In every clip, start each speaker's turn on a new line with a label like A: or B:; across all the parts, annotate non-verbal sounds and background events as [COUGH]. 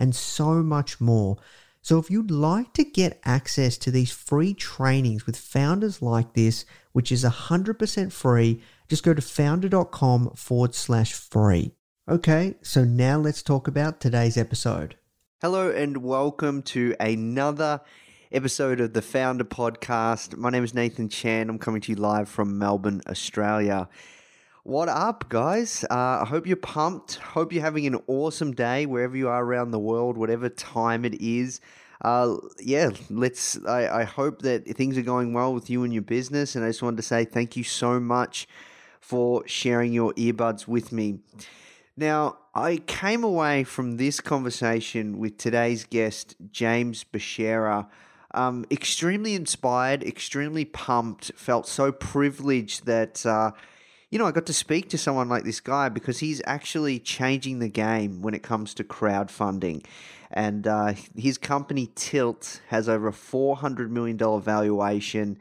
A: and so much more. So, if you'd like to get access to these free trainings with founders like this, which is 100% free, just go to foundr.com forward slash free. Okay, so now let's talk about today's episode. Hello, and welcome to another episode of the Foundr Podcast. My name is Nathan Chan. I'm coming to you live from Melbourne, Australia. What up, guys? Uh, I hope you're pumped. Hope you're having an awesome day wherever you are around the world, whatever time it is. Uh, yeah, let's. I, I hope that things are going well with you and your business. And I just wanted to say thank you so much for sharing your earbuds with me. Now, I came away from this conversation with today's guest, James Beshara, um, extremely inspired, extremely pumped, felt so privileged that, uh, you know, I got to speak to someone like this guy because he's actually changing the game when it comes to crowdfunding. And uh, his company, Tilt, has over a $400 million valuation.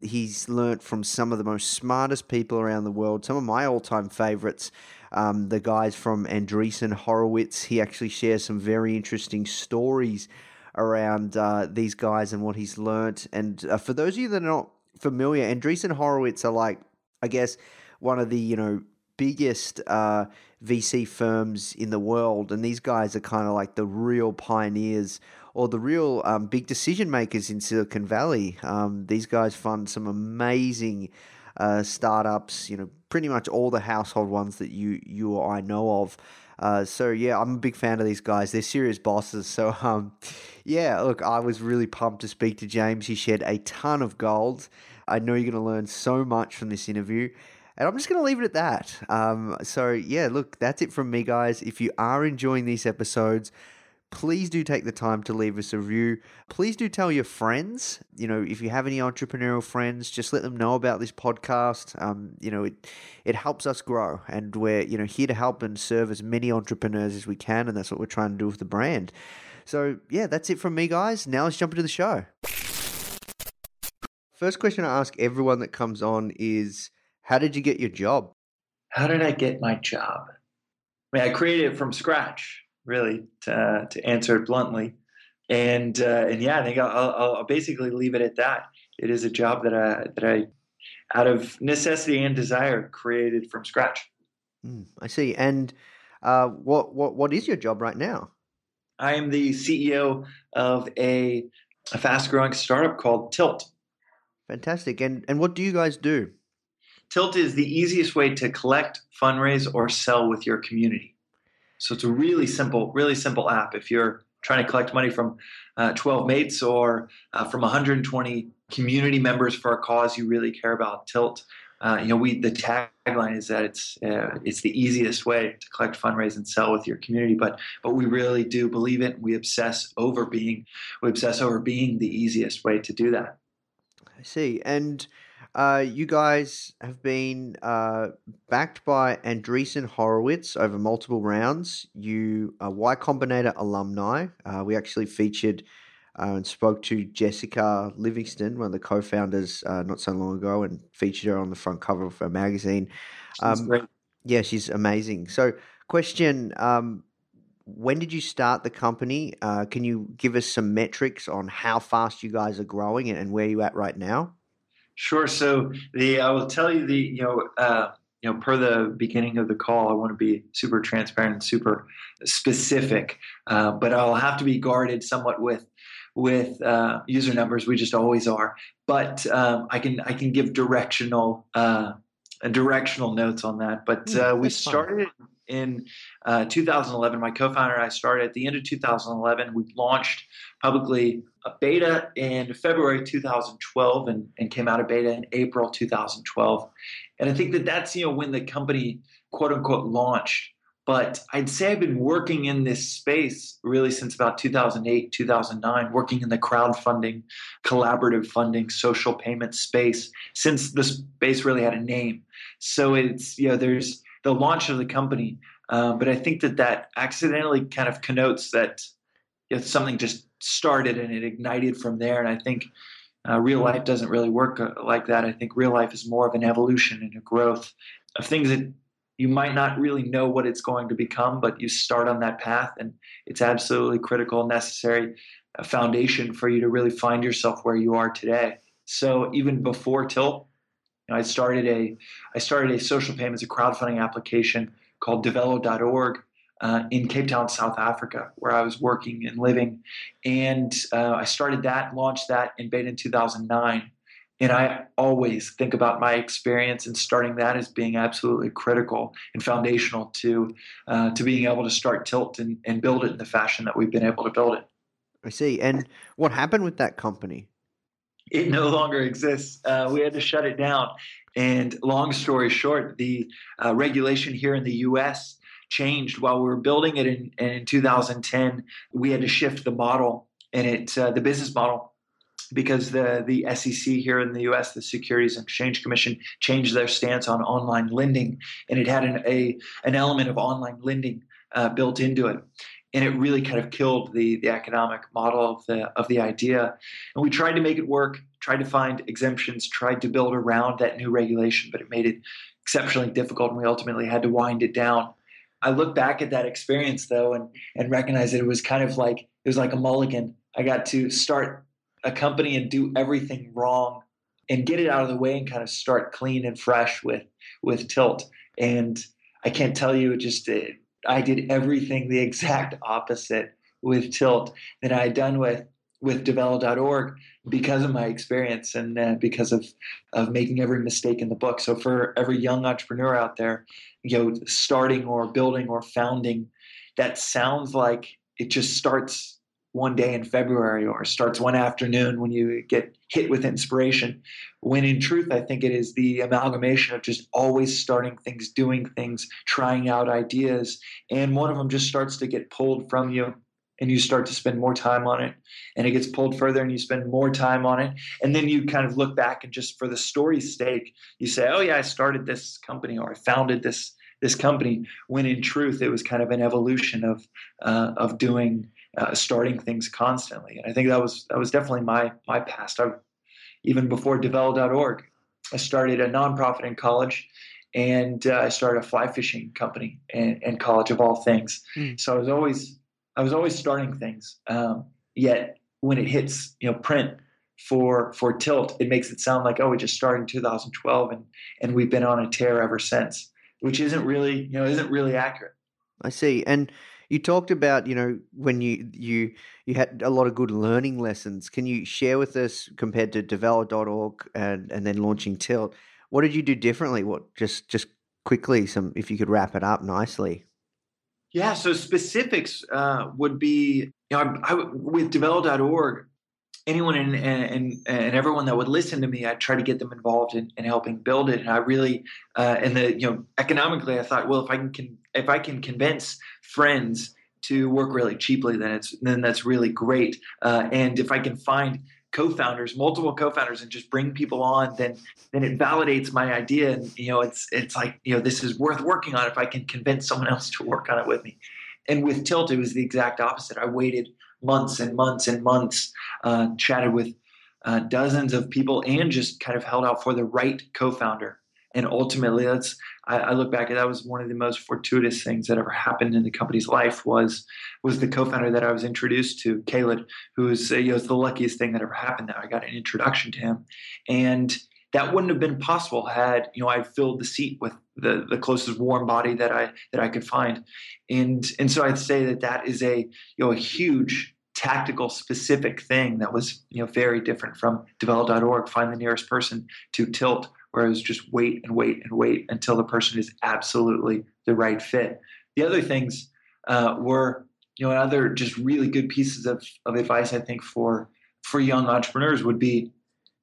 A: He's learnt from some of the most smartest people around the world, some of my all time favorites um, the guys from Andreessen Horowitz. He actually shares some very interesting stories around uh, these guys and what he's learnt. And uh, for those of you that are not familiar, Andreessen Horowitz are like, I guess, one of the you know biggest uh, VC firms in the world, and these guys are kind of like the real pioneers or the real um, big decision makers in Silicon Valley. Um, these guys fund some amazing uh, startups, you know, pretty much all the household ones that you you or I know of. Uh, so yeah, I'm a big fan of these guys. They're serious bosses. So um, yeah, look, I was really pumped to speak to James. He shared a ton of gold. I know you're going to learn so much from this interview. And I'm just going to leave it at that. Um, so, yeah, look, that's it from me, guys. If you are enjoying these episodes, please do take the time to leave us a review. Please do tell your friends. You know, if you have any entrepreneurial friends, just let them know about this podcast. Um, you know, it it helps us grow, and we're you know here to help and serve as many entrepreneurs as we can, and that's what we're trying to do with the brand. So yeah, that's it from me, guys. Now let's jump into the show. First question I ask everyone that comes on is, how did you get your job?
B: How did I get my job? I mean, I created it from scratch, really, to, to answer it bluntly. And uh, and yeah, I think I'll, I'll, I'll basically leave it at that. It is a job that I that I, out of necessity and desire, created from scratch.
A: Hmm, I see. And uh, what what what is your job right now?
B: I am the CEO of a, a fast growing startup called Tilt.
A: Fantastic. And and what do you guys do?
B: Tilt is the easiest way to collect, fundraise, or sell with your community. So it's a really simple, really simple app. If you're trying to collect money from uh, 12 mates or uh, from 120 community members for a cause you really care about. Tilt. Uh, you know, we the tagline is that it's uh, it's the easiest way to collect, fundraise, and sell with your community. But but we really do believe it. We obsess over being we obsess over being the easiest way to do that.
A: I see. And uh, you guys have been uh, backed by Andreessen Horowitz over multiple rounds. You are Y Combinator alumni. Uh, we actually featured uh, and spoke to Jessica Livingston, one of the co-founders, uh, not so long ago, and featured her on the front cover of a magazine.
B: Um.
A: Yeah, she's amazing. So, question: um, When did you start the company? Uh, can you give us some metrics on how fast you guys are growing and where you're at right now?
B: Sure. So the I will tell you the you know uh, you know per the beginning of the call, I want to be super transparent and super specific, uh, but I'll have to be guarded somewhat with with uh, user numbers. We just always are. But um, I can I can give directional uh, directional notes on that. But mm, uh, we started fine. In uh, 2011. My co-founder and I started at the end of 2011. We launched publicly a beta in February 2012 and, and came out of beta in April 2012. And I think that that's you know when the company quote unquote launched but I'd say I've been working in this space really since about 2008, 2009, working in the crowdfunding, collaborative funding, social payment space since the space really had a name. So it's, you know, there's the launch of the company. Uh, but I think that that accidentally kind of connotes that know, something just started and it ignited from there. And I think uh, real life doesn't really work uh, like that. I think real life is more of an evolution and a growth of things that you might not really know what it's going to become, but you start on that path, and it's absolutely critical, necessary foundation for you to really find yourself where you are today. So even before Tilt, know, I started a I started a social payments, a crowdfunding application called Develo.org uh, in Cape Town, South Africa, where I was working and living, and uh, I started that, launched that in beta in 2009 and I always think about my experience in starting that as being absolutely critical and foundational to uh, to being able to start Tilt and, and build it in the fashion that we've been able to build it.
A: I see. And what happened with that company?
B: It no longer exists. Uh, we had to shut it down. And long story short, the uh, regulation here in the U.S. changed while we were building it in, in 2010. We had to shift the model and it uh, the business model because the the SEC here in the U.S., the Securities and Exchange Commission, changed their stance on online lending, and it had an a an element of online lending uh, built into it, and it really kind of killed the the economic model of the of the idea. And we tried to make it work, tried to find exemptions, tried to build around that new regulation, but it made it exceptionally difficult, and we ultimately had to wind it down. I look back at that experience though, and and recognize that it was kind of like it was like a mulligan. I got to start a company and do everything wrong and get it out of the way and kind of start clean and fresh with with tilt and i can't tell you it just uh, i did everything the exact opposite with tilt that i had done with with Develo.org because of my experience and uh, because of of making every mistake in the book. So for every young entrepreneur out there you know starting or building or founding that sounds like it just starts one day in February or starts one afternoon when you get hit with inspiration. When in truth, I think it is the amalgamation of just always starting things, doing things, trying out ideas. And one of them just starts to get pulled from you and you start to spend more time on it and it gets pulled further and you spend more time on it and then you kind of look back and just for the story's sake you say oh yeah i started this company or i founded this this company when in truth it was kind of an evolution of uh, of doing uh, starting things constantly. And I think that was that was definitely my my past. I even before Develo.org, I started a nonprofit in college, and uh, I started a fly fishing company in, in college of all things. Mm. So I was always I was always starting things. Um, yet when it hits you know print for for Tilt, it makes it sound like oh we just started in 2012 and and we've been on a tear ever since, which isn't really you know isn't really accurate.
A: I see, and you talked about, you know, when you you you had a lot of good learning lessons. Can you share with us compared to Develo.org and and then launching Tilt? What did you do differently? What just just quickly some if you could wrap it up nicely.
B: Yeah, so specifics uh, would be you know, I, I, with develop.org, anyone and, and, and everyone that would listen to me, I'd try to get them involved in, in helping build it. And I really, uh, and the, you know, economically, I thought, well, if I can, if I can convince friends to work really cheaply, then it's, then that's really great. Uh, and if I can find co-founders, multiple co-founders, and just bring people on, then then it validates my idea. And you know, it's it's like you know, this is worth working on if I can convince someone else to work on it with me. And with Tilt, it was the exact opposite. I waited months and months and months, uh, chatted with uh, dozens of people, and just kind of held out for the right co-founder. And ultimately, that's I, I, look back at that was one of the most fortuitous things that ever happened in the company's life was was the co-founder that I was introduced to, Caleb, who was you know the luckiest thing that ever happened. That I got an introduction to him, and that wouldn't have been possible had you know I filled the seat with the the closest warm body that I that I could find, and and so I'd say that that is a you know a huge tactical specific thing that was you know very different from develop.org find the nearest person to tilt where it was just wait and wait and wait until the person is absolutely the right fit. The other things uh, were, you know, other just really good pieces of, of advice I think for for young entrepreneurs would be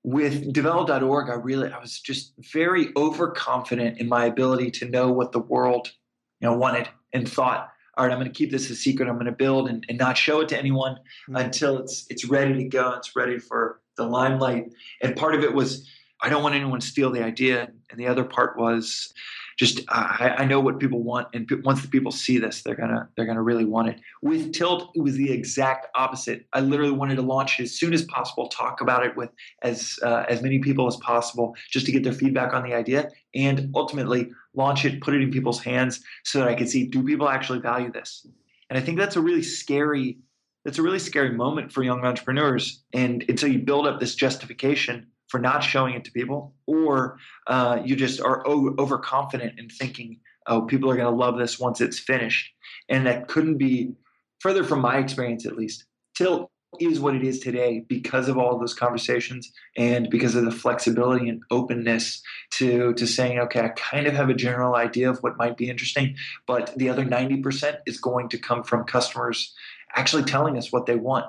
B: with develop.org, I really I was just very overconfident in my ability to know what the world, you know, wanted and thought, all right, I'm going to keep this a secret. I'm going to build and, and not show it to anyone mm-hmm. until it's it's ready to go. It's ready for the limelight. And part of it was I don't want anyone to steal the idea. And the other part was just I, I, know what people want, and once the people see this, they're gonna they're gonna really want it. With Tilt, it was the exact opposite. I literally wanted to launch it as soon as possible, talk about it with as uh, as many people as possible, just to get their feedback on the idea, and ultimately launch it, put it in people's hands, so that I could see do people actually value this. And I think that's a really scary that's a really scary moment for young entrepreneurs. And until you build up this justification for not showing it to people, or uh, you just are o- overconfident in thinking, oh, people are going to love this once it's finished. And that couldn't be further from my experience, at least. Tilt is what it is today because of all those conversations and because of the flexibility and openness to to saying okay i kind of have a general idea of what might be interesting but the other 90% is going to come from customers actually telling us what they want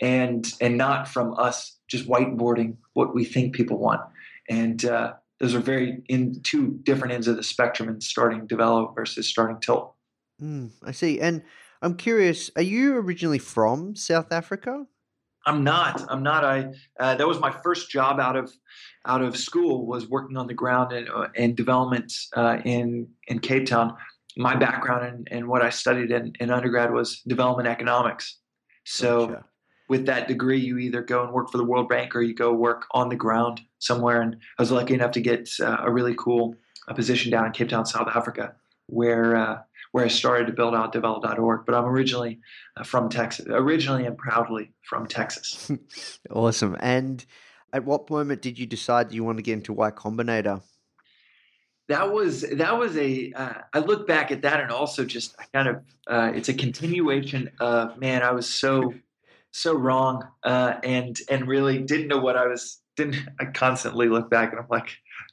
B: and and not from us just whiteboarding what we think people want. And uh, those are very in two different ends of the spectrum in starting develop versus starting tilt.
A: Mm, I see. And I'm curious, are you originally from South Africa?
B: I'm not. I'm not. I uh, that was my first job out of out of school was working on the ground and, uh, and development uh, in in Cape Town. My background and, and what I studied in, in undergrad was development economics. So gotcha with that degree, you either go and work for the World Bank or you go work on the ground somewhere. And I was lucky enough to get uh, a really cool a position down in Cape Town, South Africa, where uh, where I started to build out develop.org. But I'm originally uh, from Texas, originally and proudly from Texas. [LAUGHS]
A: awesome. And at what moment did you decide you want to get into Y Combinator?
B: That was that was a. Uh, I look back at that and also just I kind of uh, it's a continuation of man. I was so so wrong uh, and and really didn't know what I was didn't I constantly look back and I'm like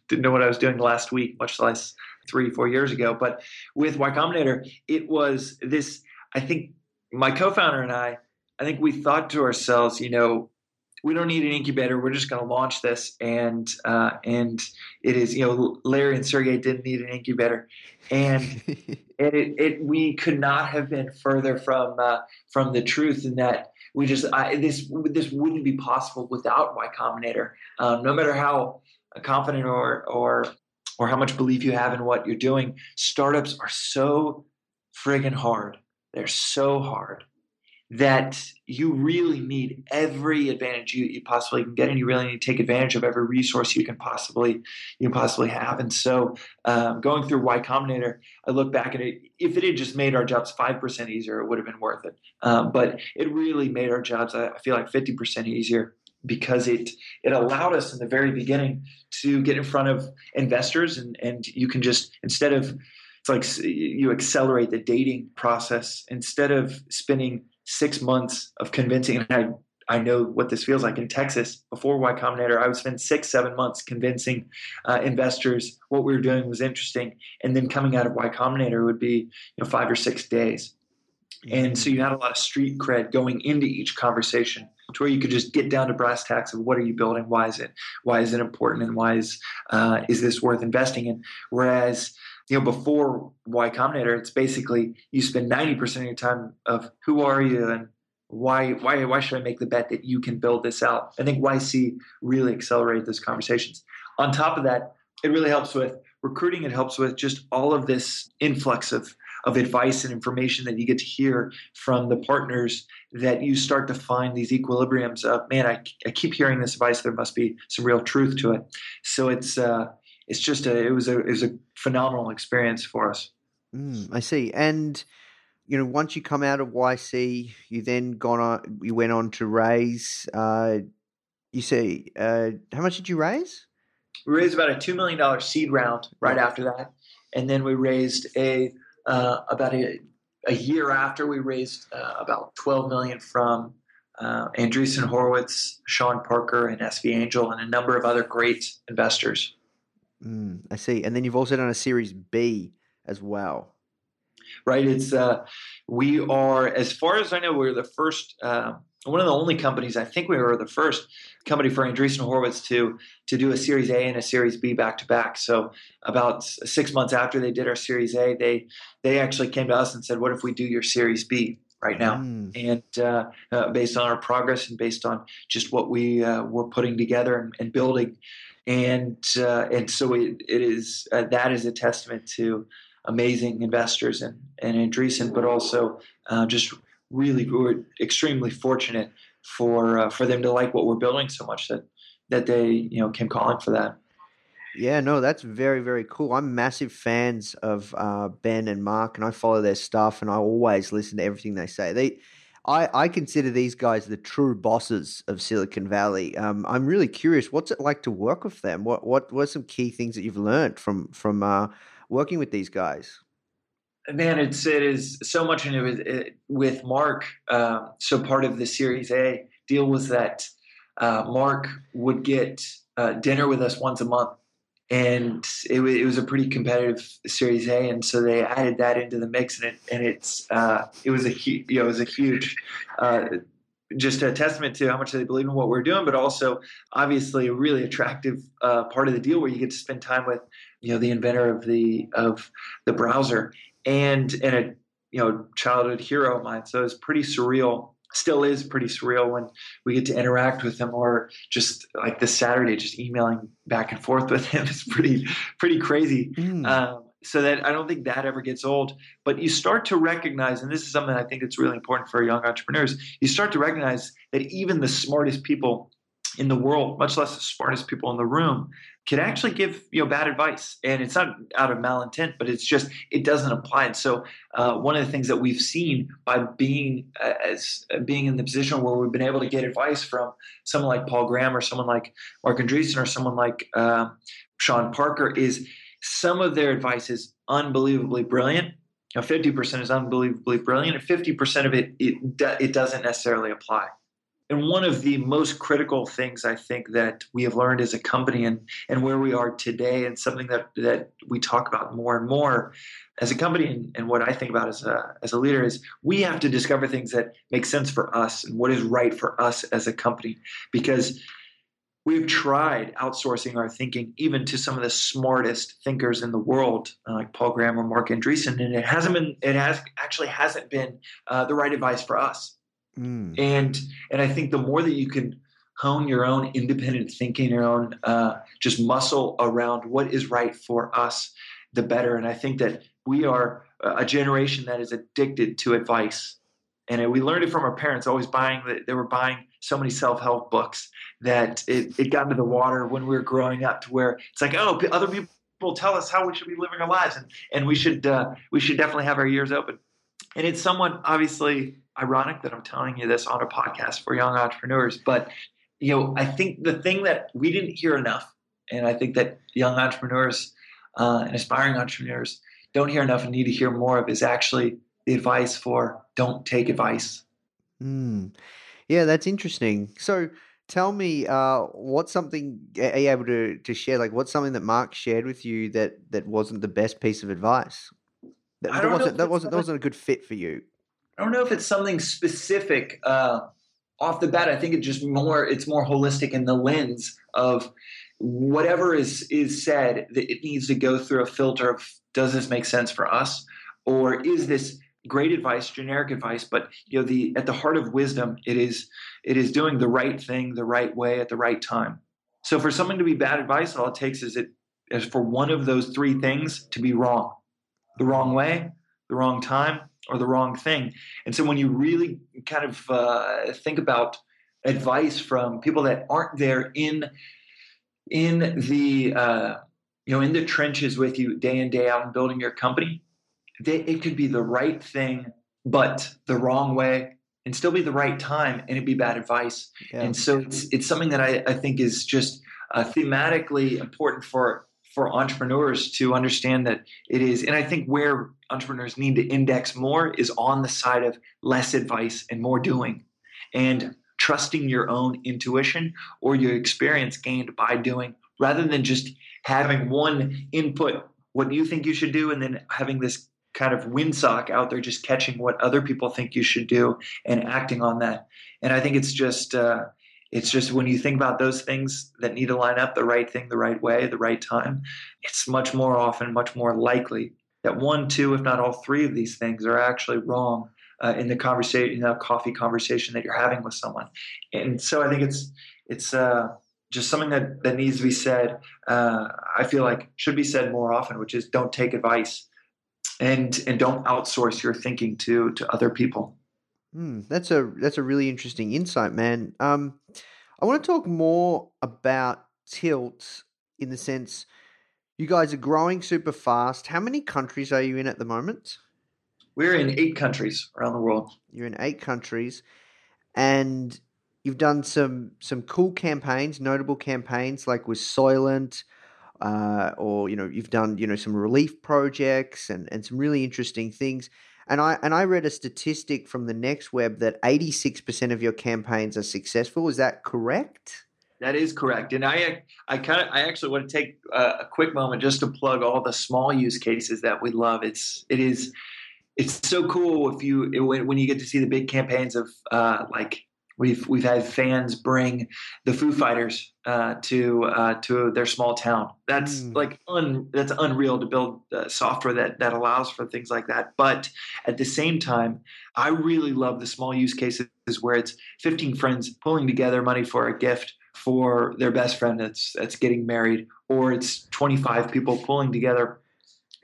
B: didn't know what I was doing last week much less three four years ago but with Y Combinator it was this I think my co-founder and I I think we thought to ourselves you know we don't need an incubator. We're just going to launch this, and uh, and it is you know Larry and Sergey didn't need an incubator, and [LAUGHS] and it, it we could not have been further from uh, from the truth in that we just I, this this wouldn't be possible without Y Combinator. Um, no matter how confident or or or how much belief you have in what you're doing, startups are so friggin' hard. They're so hard that you really need every advantage you, you possibly can get, and you really need to take advantage of every resource you can possibly you can possibly have. And so, um, going through Y Combinator, I look back at it. If it had just made our jobs five percent easier, it would have been worth it. Um, but it really made our jobs, I feel like, fifty percent easier because it it allowed us in the very beginning to get in front of investors, and and you can just instead of it's like you accelerate the dating process instead of spending six months of convincing, and I I know what this feels like in Texas. Before Y Combinator, I would spend six, seven months convincing uh, investors what we were doing was interesting, and then coming out of Y Combinator would be you know five or six days. And so you had a lot of street cred going into each conversation to where you could just get down to brass tacks of what are you building, why is it, why is it important, and why is uh, is this worth investing in? Whereas you know before Y Combinator, it's basically you spend ninety percent of your time of who are you and why why why should I make the bet that you can build this out? I think YC really accelerated those conversations. On top of that, it really helps with recruiting. It helps with just all of this influx of of advice and information that you get to hear from the partners that you start to find these equilibriums of man I, I keep hearing this advice there must be some real truth to it so it's uh, it's just a it was a it was a phenomenal experience for us.
A: Mm, i see. And you know once you come out of yc you then gone on you went on to raise uh, you say uh, how much did you raise?
B: We raised about a $2 million seed round right after that. And then we raised a uh, about a, a, year after we raised uh, about 12 million from uh, Andreessen Horowitz, Sean Parker, and SV Angel, and a number of other great investors.
A: Mm, I see. And then you've also done a Series B as well.
B: Right. It's uh, we are, as far as I know, we're the first uh, one of the only companies, I think we were the first company for Andreessen Horowitz to to do a Series A and a Series B back to back. So about six months after they did our Series A, they they actually came to us and said, "What if we do your Series B right now?" Mm. And uh, uh, based on our progress and based on just what we uh, were putting together and, and building, and uh, and so it, it is uh, that is a testament to amazing investors and and Andreessen, but also uh, just really we're extremely fortunate for uh, for them to like what we're building so much that that they you know came calling for that.
A: Yeah, no, that's very very cool. I'm massive fans of uh, Ben and Marc, and I follow their stuff, and I always listen to everything they say. They, I, I consider these guys the true bosses of Silicon Valley. Um, I'm really curious, what's it like to work with them? What what are some key things that you've learned from from uh, working with these guys?
B: man, it's it is so much in it with Marc. Uh, so part of the Series A deal was that uh, Marc would get uh, dinner with us once a month, and it, it, was a pretty competitive Series A, and so they added that into the mix, and it and it's uh, it was a you know it was a huge. Uh, just a testament to how much they believe in what we're doing, but also obviously a really attractive uh, part of the deal where you get to spend time with, you know, the inventor of the of the browser, and and a you know childhood hero of mine. So it's pretty surreal. Still is pretty surreal when we get to interact with him, or just like this Saturday, just emailing back and forth with him. [LAUGHS] It's pretty pretty crazy. Mm. Um, so that I don't think that ever gets old. But you start to recognize, and this is something I think that's really important for young entrepreneurs. You start to recognize that even the smartest people in the world, much less the smartest people in the room, can actually give you know bad advice, and it's not out of malintent, but it's just it doesn't apply. And so, uh, one of the things that we've seen by being uh, as uh, being in the position where we've been able to get advice from someone like Paul Graham or someone like Marc Andreessen or someone like uh, Sean Parker is some of their advice is unbelievably brilliant. Now, fifty percent is unbelievably brilliant, and fifty percent of it it it doesn't necessarily apply and one of the most critical things I think that we have learned as a company and, and where we are today, and something that, that we talk about more and more as a company, and, and what I think about as a, as a leader, is we have to discover things that make sense for us and what is right for us as a company. Because we've tried outsourcing our thinking even to some of the smartest thinkers in the world, uh, like Paul Graham or Marc Andreessen, and it hasn't been, it has actually hasn't been uh, the right advice for us Mm. And and I think the more that you can hone your own independent thinking, your own uh, just muscle around what is right for us, the better. And I think that we are a generation that is addicted to advice. And we learned it from our parents, always buying, they were buying so many self help books that it, it got into the water when we were growing up to where it's like, oh, other people tell us how we should be living our lives. And, and we, should, uh, we should definitely have our ears open. And it's somewhat obviously ironic that I'm telling you this on a podcast for young entrepreneurs, but you know, I think the thing that we didn't hear enough, and I think that young entrepreneurs uh, and aspiring entrepreneurs don't hear enough and need to hear more of, is actually the advice for don't take advice.
A: Mm. Yeah, that's interesting. So, tell me, uh, what's something are you able to to share? Like, what's something that Marc shared with you that that wasn't the best piece of advice? That, that wasn't that wasn't that wasn't a good fit for you.
B: I don't know if it's something specific uh, off the bat. I think it's just more it's more holistic in the lens of whatever is is said that it needs to go through a filter of does this make sense for us? Or is this great advice generic advice but you know the at the heart of wisdom it is it is doing the right thing the right way at the right time. So for something to be bad advice all it takes is it is for one of those three things to be wrong. The wrong way the wrong time or the wrong thing and so when you really kind of uh, think about advice from people that aren't there in in the uh, you know in the trenches with you day in day out and building your company they, it could be the right thing but the wrong way and still be the right time and it'd be bad advice
A: Yeah.
B: and so it's it's something that i, I think is just uh, thematically important for for entrepreneurs to understand that it is and i think where entrepreneurs need to index more is on the side of less advice and more doing. And trusting your own intuition or your experience gained by doing rather than just having one input what you think you should do? and then having this kind of windsock out there just catching what other people think you should do and acting on that. And i think it's just uh, it's just when you think about those things that need to line up the right thing the right way the right time it's much more often much more likely that one two if not all three of these things are actually wrong uh, in the conversation, in the coffee conversation that you're having with someone. And so I think it's it's uh, just something that that needs to be said. Uh, I feel like should be said more often, which is don't take advice and and don't outsource your thinking to to other people.
A: Hmm, that's a that's a really interesting insight, man. Um, I want to talk more about Tilt in the sense you guys are growing super fast. How many countries are you in at the moment?
B: We're in eight countries around the world.
A: You're in eight countries, and you've done some some cool campaigns, notable campaigns like with Soylent, uh, or you know you've done you know some relief projects and and some really interesting things. And I and I read a statistic from the Next Web that eighty six percent of your campaigns are successful. Is that correct?
B: That is correct, and I I kind of I actually want to take a, quick moment just to plug all the small use cases that we love. It's it is it's so cool if you it, when, when you get to see the big campaigns of uh, like we've we've had fans bring the Foo Fighters uh, to uh, to their small town. That's
A: Mm.
B: like un, that's unreal to build uh, software that that allows for things like that. But at the same time, I really love the small use cases where it's 15 friends pulling together money for a gift for their best friend that's that's getting married, or it's 25 people pulling together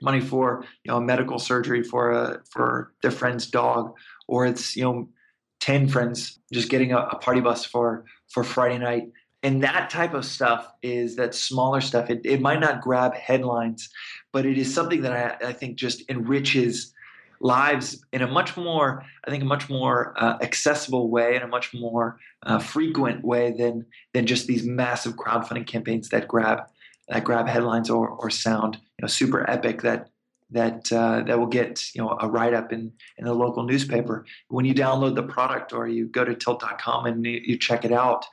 B: money for you know medical surgery for a for their friend's dog, or it's you know 10 friends just getting a, a party bus for for Friday night. And that type of stuff is that smaller stuff. It, it might not grab headlines, but it is something that I, I think just enriches lives in a much more, I think, a much more uh, accessible way and a much more uh, frequent way than than just these massive crowdfunding campaigns that grab that grab headlines or or sound you know super epic that that uh, that will get you know a write up in in the local newspaper. When you download the product or you go to tilt.com and you, you check it out,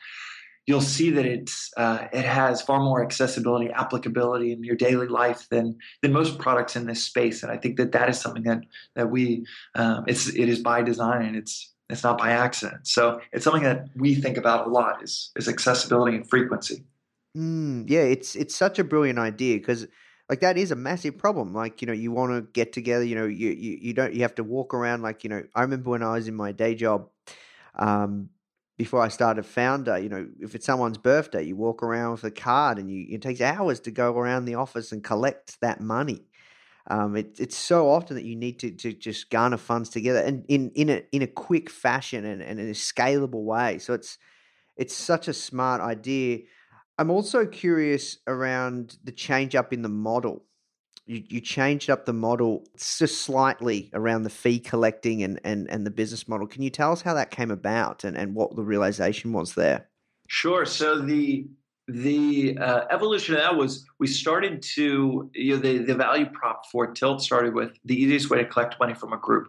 B: you'll see that it's uh, it has far more accessibility, applicability in your daily life than than most products in this space. And I think that that is something that that we um, it's it is by design and it's it's not by accident. So it's something that we think about a lot is is accessibility and frequency.
A: Mm, yeah, it's it's such a brilliant idea because like that is a massive problem. Like you know, you want to get together. You know, you, you you don't you have to walk around. Like you know, I remember when I was in my day job, um, before I started Foundr. You know, if it's someone's birthday, you walk around with a card, and you it takes hours to go around the office and collect that money. Um, it, it's so often that you need to, to just garner funds together and in, in a in a quick fashion and, and in a scalable way. So it's it's such a smart idea. I'm also curious around the change up in the model. You, you changed up the model just slightly around the fee collecting and, and, and the business model. Can you tell us how that came about and, and what the realization was there?
B: Sure. So the the uh, evolution of that was we started to you know the the value prop for Tilt started with the easiest way to collect money from a group.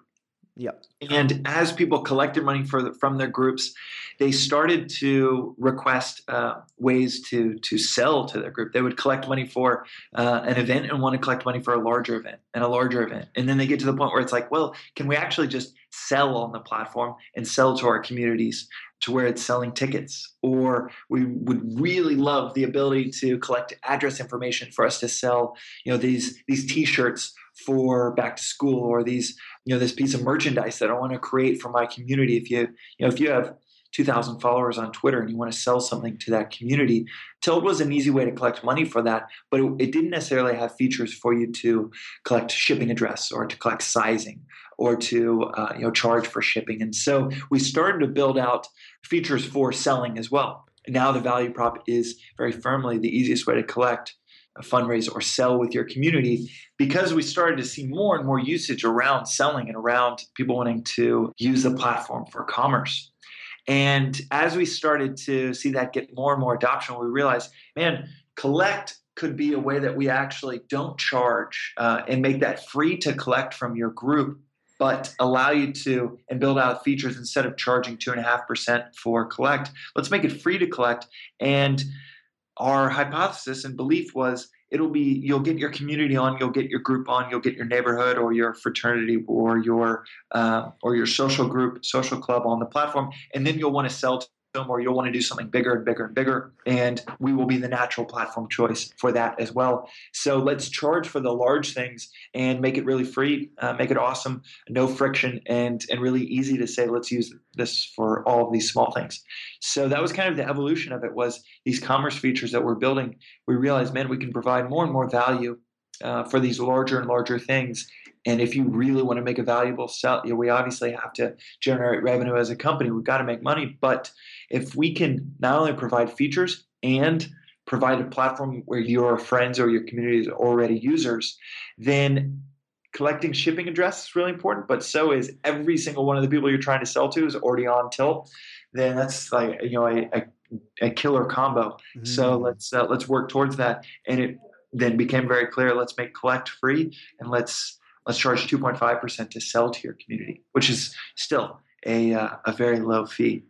A: Yep.
B: And as people collected money for the, from their groups, they started to request uh, ways to to sell to their group. They would collect money for uh, an event and want to collect money for a larger event and a larger event. And then they get to the point where it's like, well, can we actually just sell on the platform and sell to our communities to where it's selling tickets? Or we would really love the ability to collect address information for us to sell, you know, these these T-shirts for back to school or these you know this piece of merchandise that I want to create for my community. If you you know if you have 2,000 followers on Twitter and you want to sell something to that community, Tilt was an easy way to collect money for that, but it, it, didn't necessarily have features for you to collect shipping address or to collect sizing or to uh, you know charge for shipping. And so we started to build out features for selling as well. now the value prop is very firmly the easiest way to collect fundraise or sell with your community because we started to see more and more usage around selling and around people wanting to use the platform for commerce. And as we started to see that get more and more adoption, we realized, man, collect could be a way that we actually don't charge uh, and make that free to collect from your group, but allow you to and build out features instead of charging two and a half percent for collect. Let's make it free to collect and our hypothesis and belief was it'll be you'll get your community on you'll get your group on you'll get your neighborhood or your fraternity or your uh, or your social group social club on the platform and then you'll want to sell or you'll want to do something bigger and bigger and bigger. And we will be the natural platform choice for that as well. So let's charge for the large things and make it really free, uh, make it awesome, no friction, and and really easy to say let's use this for all of these small things. So that was kind of the evolution of it was these commerce features that we're building. We realized, man, we can provide more and more value uh, for these larger and larger things and if you really want to make a valuable sell, you know, we obviously have to generate revenue as a company. We've got to make money. But if we can not only provide features and provide a platform where your friends or your community is already users, then collecting shipping address is really important. But so is every single one of the people you're trying to sell to is already on Tilt. Then that's like you know a, a, a killer combo. Mm-hmm. So let's uh, let's work towards that. And it then became very clear. Let's make collect free and let's let's charge 2.5% to sell to your community, which is still a, uh, a very low fee.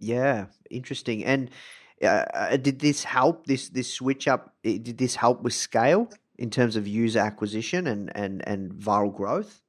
A: Yeah, interesting. And uh, uh, did this help, this, this switch up, did this help with scale in terms of user acquisition and, and, and viral growth?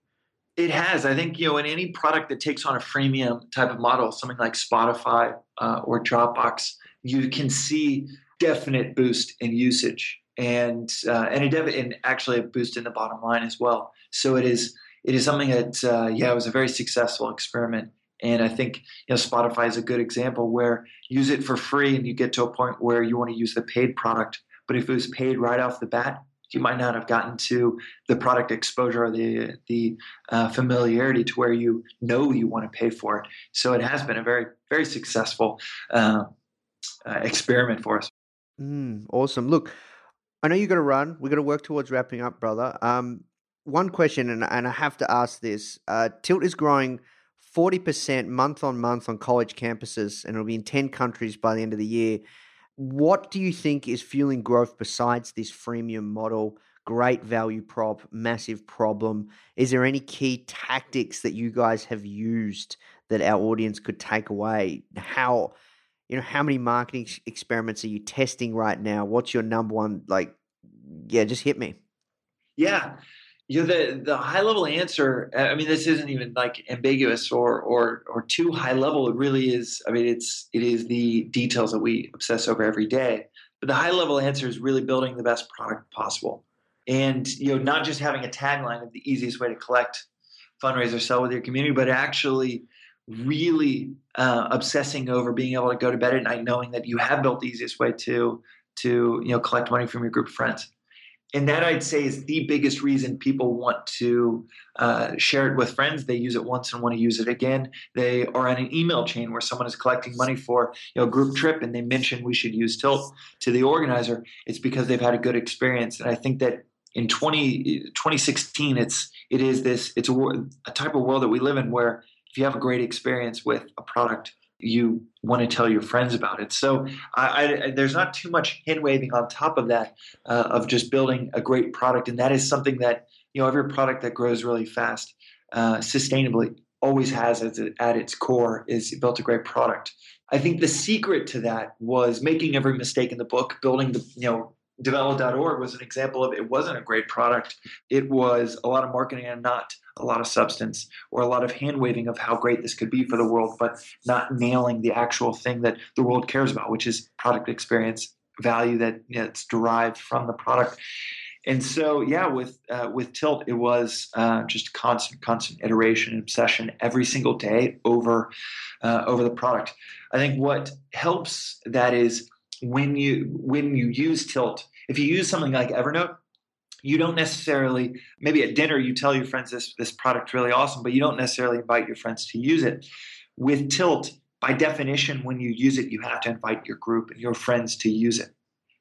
B: It has. I think you know in any product that takes on a freemium type of model, something like Spotify uh, or Dropbox, you can see definite boost in usage and uh, and it and actually a boost in the bottom line as well. So it is it is something that uh, yeah, it was a very successful experiment. And I think you know Spotify is a good example where use it for free and you get to a point where you want to use the paid product. But if it was paid right off the bat, you might not have gotten to the product exposure or the the uh, familiarity to where you know you want to pay for it. So it has been a very very successful uh, uh experiment for us.
A: Mm, awesome. Look, I know you got to run. We got to work towards wrapping up, brother. Um, one question, and, and I have to ask this: uh, Tilt is growing forty percent month on month on college campuses, and it'll be in ten countries by the end of the year. What do you think is fueling growth besides this freemium model? Great value prop, massive problem. Is there any key tactics that you guys have used that our audience could take away? How you know how many marketing experiments are you testing right now what's your number one like yeah just hit me
B: yeah you know the the high level answer i mean this isn't even like ambiguous or or or too high level. It really is i mean it's it is the details that we obsess over every day. But the high level answer is really building the best product possible. And you know not just having a tagline of the easiest way to collect fundraise or sell with your community but actually really uh, obsessing over being able to go to bed at night knowing that you have built the easiest way to to you know collect money from your group of friends and that i'd say is the biggest reason people want to uh, share it with friends. They use it once and want to use it again. They are on an email chain where someone is collecting money for you know a group trip and they mention we should use tilt to the organizer. It's because they've had a good experience. And i think that in 20, 2016 it's it is this it's a, a type of world that we live in where if you have a great experience with a product, you want to tell your friends about it. So I, I, there's not too much hand waving on top of that uh, of just building a great product, and that is something that you know every product that grows really fast, uh, sustainably, always has at, at its core is built a great product. I think the secret to that was making every mistake in the book, building the you know develop.org was an example of it wasn't a great product. It was a lot of marketing and not a lot of substance or a lot of hand waving of how great this could be for the world, but not nailing the actual thing that the world cares about, which is product experience value that you know, it's derived from the product. And so, yeah, with uh, with Tilt, it was uh, just constant, constant iteration and obsession every single day over uh, over the product. I think what helps that is when you when you use Tilt, if you use something like Evernote, you don't necessarily maybe at dinner you tell your friends this this product's really awesome, but you don't necessarily invite your friends to use it. With Tilt, by definition, when you use it, you have to invite your group and your friends to use it.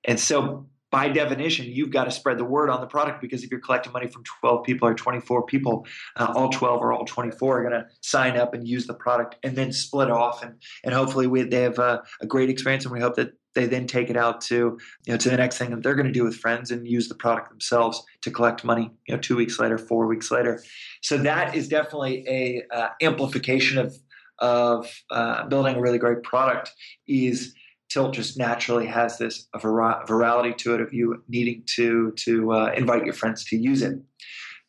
B: And so by definition, you've got to spread the word on the product because if you're collecting money from 12 people or 24 people, uh, all 12 or all 24 are going to sign up and use the product and then split off. And, and hopefully we, they have a, a great experience and we hope that they then take it out to you know to the next thing that they're going to do with friends and use the product themselves to collect money you know two weeks later four weeks later so that is definitely a uh, amplification of of uh, building a really great product is Tilt just naturally has this virality to it of you needing to to uh, invite your friends to use it.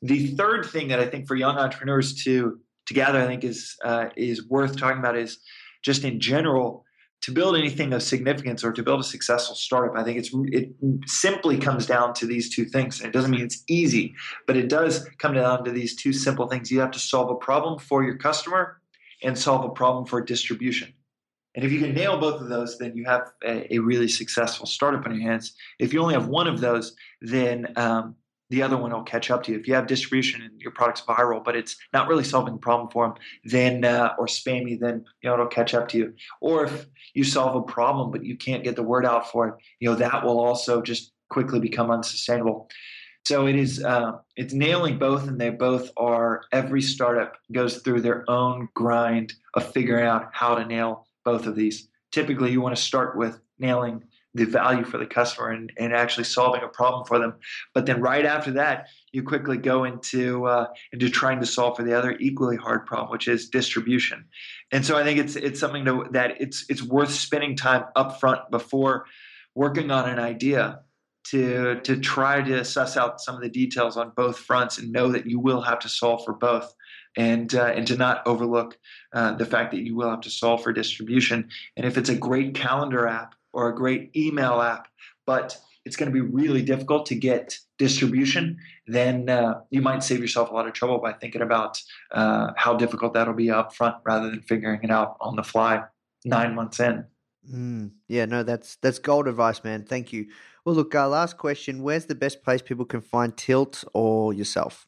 B: The third thing that I think for young entrepreneurs to to gather, I think is uh, is worth talking about is just in general to build anything of significance or to build a successful startup. I think it's it simply comes down to these two things. And it doesn't mean it's easy, but it does come down to these two simple things. You have to solve a problem for your customer and solve a problem for distribution. And if you can nail both of those, then you have a, a really successful startup on your hands. If you only have one of those, then um, the other one will catch up to you. If you have distribution and your product's viral, but it's not really solving the problem for them, then uh, or spammy, then you know it'll catch up to you. Or if you solve a problem but you can't get the word out for it, you know that will also just quickly become unsustainable. So it is uh, it's nailing both, and they both are. Every startup goes through their own grind of figuring out how to nail both of these. Typically, you want to start with nailing the value for the customer and, and actually solving a problem for them. But then right after that, you quickly go into uh, into trying to solve for the other equally hard problem, which is distribution. And so I think it's it's something to, that it's it's worth spending time up front before working on an idea to to try to suss out some of the details on both fronts and know that you will have to solve for both and uh, and to not overlook uh, the fact that you will have to solve for distribution. And if it's a great calendar app or a great email app, but it's going to be really difficult to get distribution, then uh, you might save yourself a lot of trouble by thinking about uh, how difficult that'll be up front rather than figuring it out on the fly nine months in.
A: Mm, yeah, no, that's that's gold advice, man. Thank you. Well, look, uh, last question: Where's the best place people can find Tilt or yourself?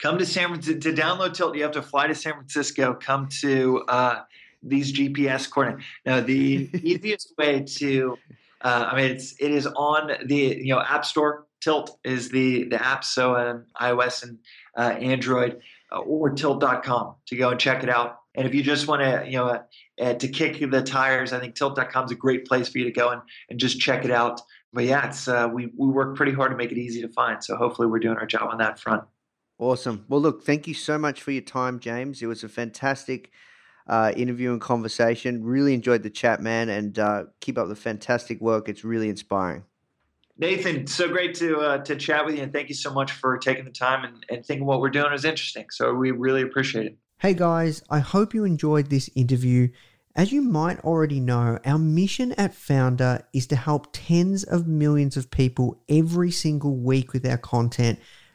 B: Come to San Francisco to download Tilt. You have to fly to San Francisco. Come to uh, these GPS coordinates. Now, the [LAUGHS] easiest way to, uh, I mean, it's it is on the you know App Store. Tilt is the the app, so on iOS and uh, Android, uh, or Tilt.com to go and check it out. And if you just want to, you know, uh, to kick the tires, I think Tilt.com is a great place for you to go and, and just check it out. But yeah, it's uh, we we work pretty hard to make it easy to find. So hopefully, we're doing our job on that front.
A: Awesome. Well, look, thank you so much for your time, James. It was a fantastic uh, interview and conversation. Really enjoyed the chat, man, and uh, keep up the fantastic work. It's really inspiring.
B: Nathan, so great to uh, to chat with you, and thank you so much for taking the time and, and thinking what we're doing is interesting. So we really appreciate it.
A: Hey guys, I hope you enjoyed this interview. As you might already know, our mission at Foundr is to help tens of millions of people every single week with our content